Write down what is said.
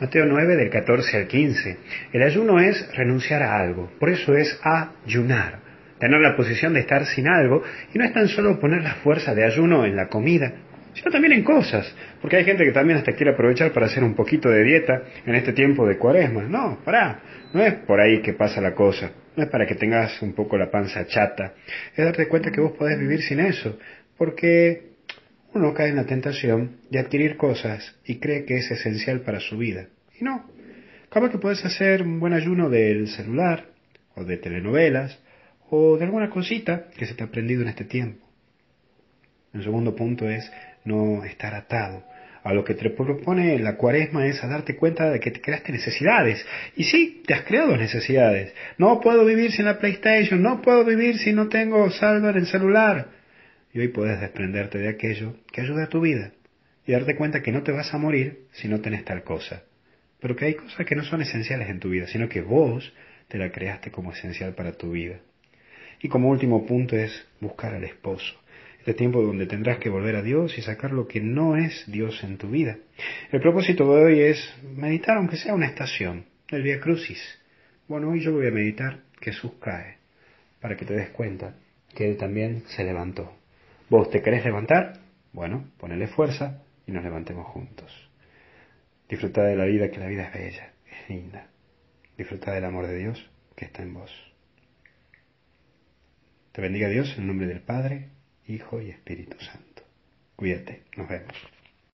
Mateo 9 del 14 al 15. El ayuno es renunciar a algo, por eso es ayunar, tener la posición de estar sin algo. Y no es tan solo poner la fuerza de ayuno en la comida, sino también en cosas, porque hay gente que también hasta quiere aprovechar para hacer un poquito de dieta en este tiempo de cuaresma. No, pará, no es por ahí que pasa la cosa, no es para que tengas un poco la panza chata, es darte cuenta que vos podés vivir sin eso, porque uno cae en la tentación de adquirir cosas y cree que es esencial para su vida. Y no. Capaz que puedes hacer un buen ayuno del celular, o de telenovelas, o de alguna cosita que se te ha aprendido en este tiempo. El segundo punto es no estar atado. A lo que te propone la cuaresma es a darte cuenta de que te creaste necesidades. Y sí, te has creado necesidades. No puedo vivir sin la PlayStation, no puedo vivir si no tengo saldo en el celular. Y hoy puedes desprenderte de aquello que ayuda a tu vida y darte cuenta que no te vas a morir si no tenés tal cosa. Pero que hay cosas que no son esenciales en tu vida, sino que vos te la creaste como esencial para tu vida. Y como último punto es buscar al esposo. Este tiempo donde tendrás que volver a Dios y sacar lo que no es Dios en tu vida. El propósito de hoy es meditar, aunque sea una estación, el Via Crucis. Bueno, hoy yo voy a meditar Jesús cae, para que te des cuenta que Él también se levantó. ¿Vos te querés levantar? Bueno, ponele fuerza y nos levantemos juntos. Disfruta de la vida, que la vida es bella, es linda. Disfruta del amor de Dios que está en vos. Te bendiga Dios en nombre del Padre, Hijo y Espíritu Santo. Cuídate, nos vemos.